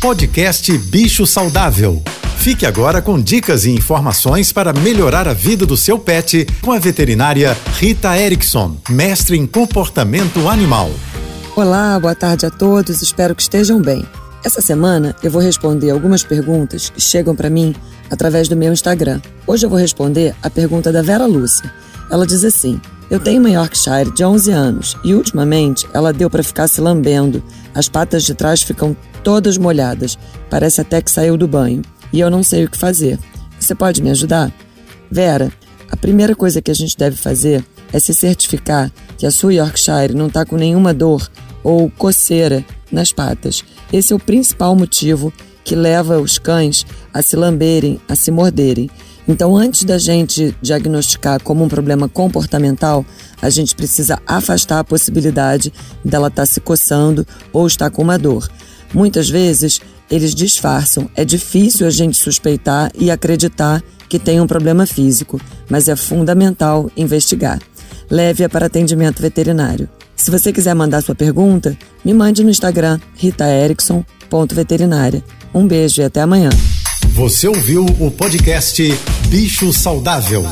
Podcast Bicho Saudável. Fique agora com dicas e informações para melhorar a vida do seu pet com a veterinária Rita Erickson, mestre em comportamento animal. Olá, boa tarde a todos, espero que estejam bem. Essa semana eu vou responder algumas perguntas que chegam para mim através do meu Instagram. Hoje eu vou responder a pergunta da Vera Lúcia. Ela diz assim: Eu tenho uma Yorkshire de 11 anos e ultimamente ela deu para ficar se lambendo. As patas de trás ficam todas molhadas, parece até que saiu do banho e eu não sei o que fazer. Você pode me ajudar? Vera, a primeira coisa que a gente deve fazer é se certificar que a sua Yorkshire não está com nenhuma dor ou coceira nas patas. Esse é o principal motivo que leva os cães a se lamberem, a se morderem. Então, antes da gente diagnosticar como um problema comportamental, a gente precisa afastar a possibilidade dela estar tá se coçando ou estar com uma dor. Muitas vezes eles disfarçam. É difícil a gente suspeitar e acreditar que tem um problema físico, mas é fundamental investigar. Leve-a para atendimento veterinário. Se você quiser mandar sua pergunta, me mande no Instagram ritaerickson.veterinária. Um beijo e até amanhã. Você ouviu o podcast Bicho Saudável.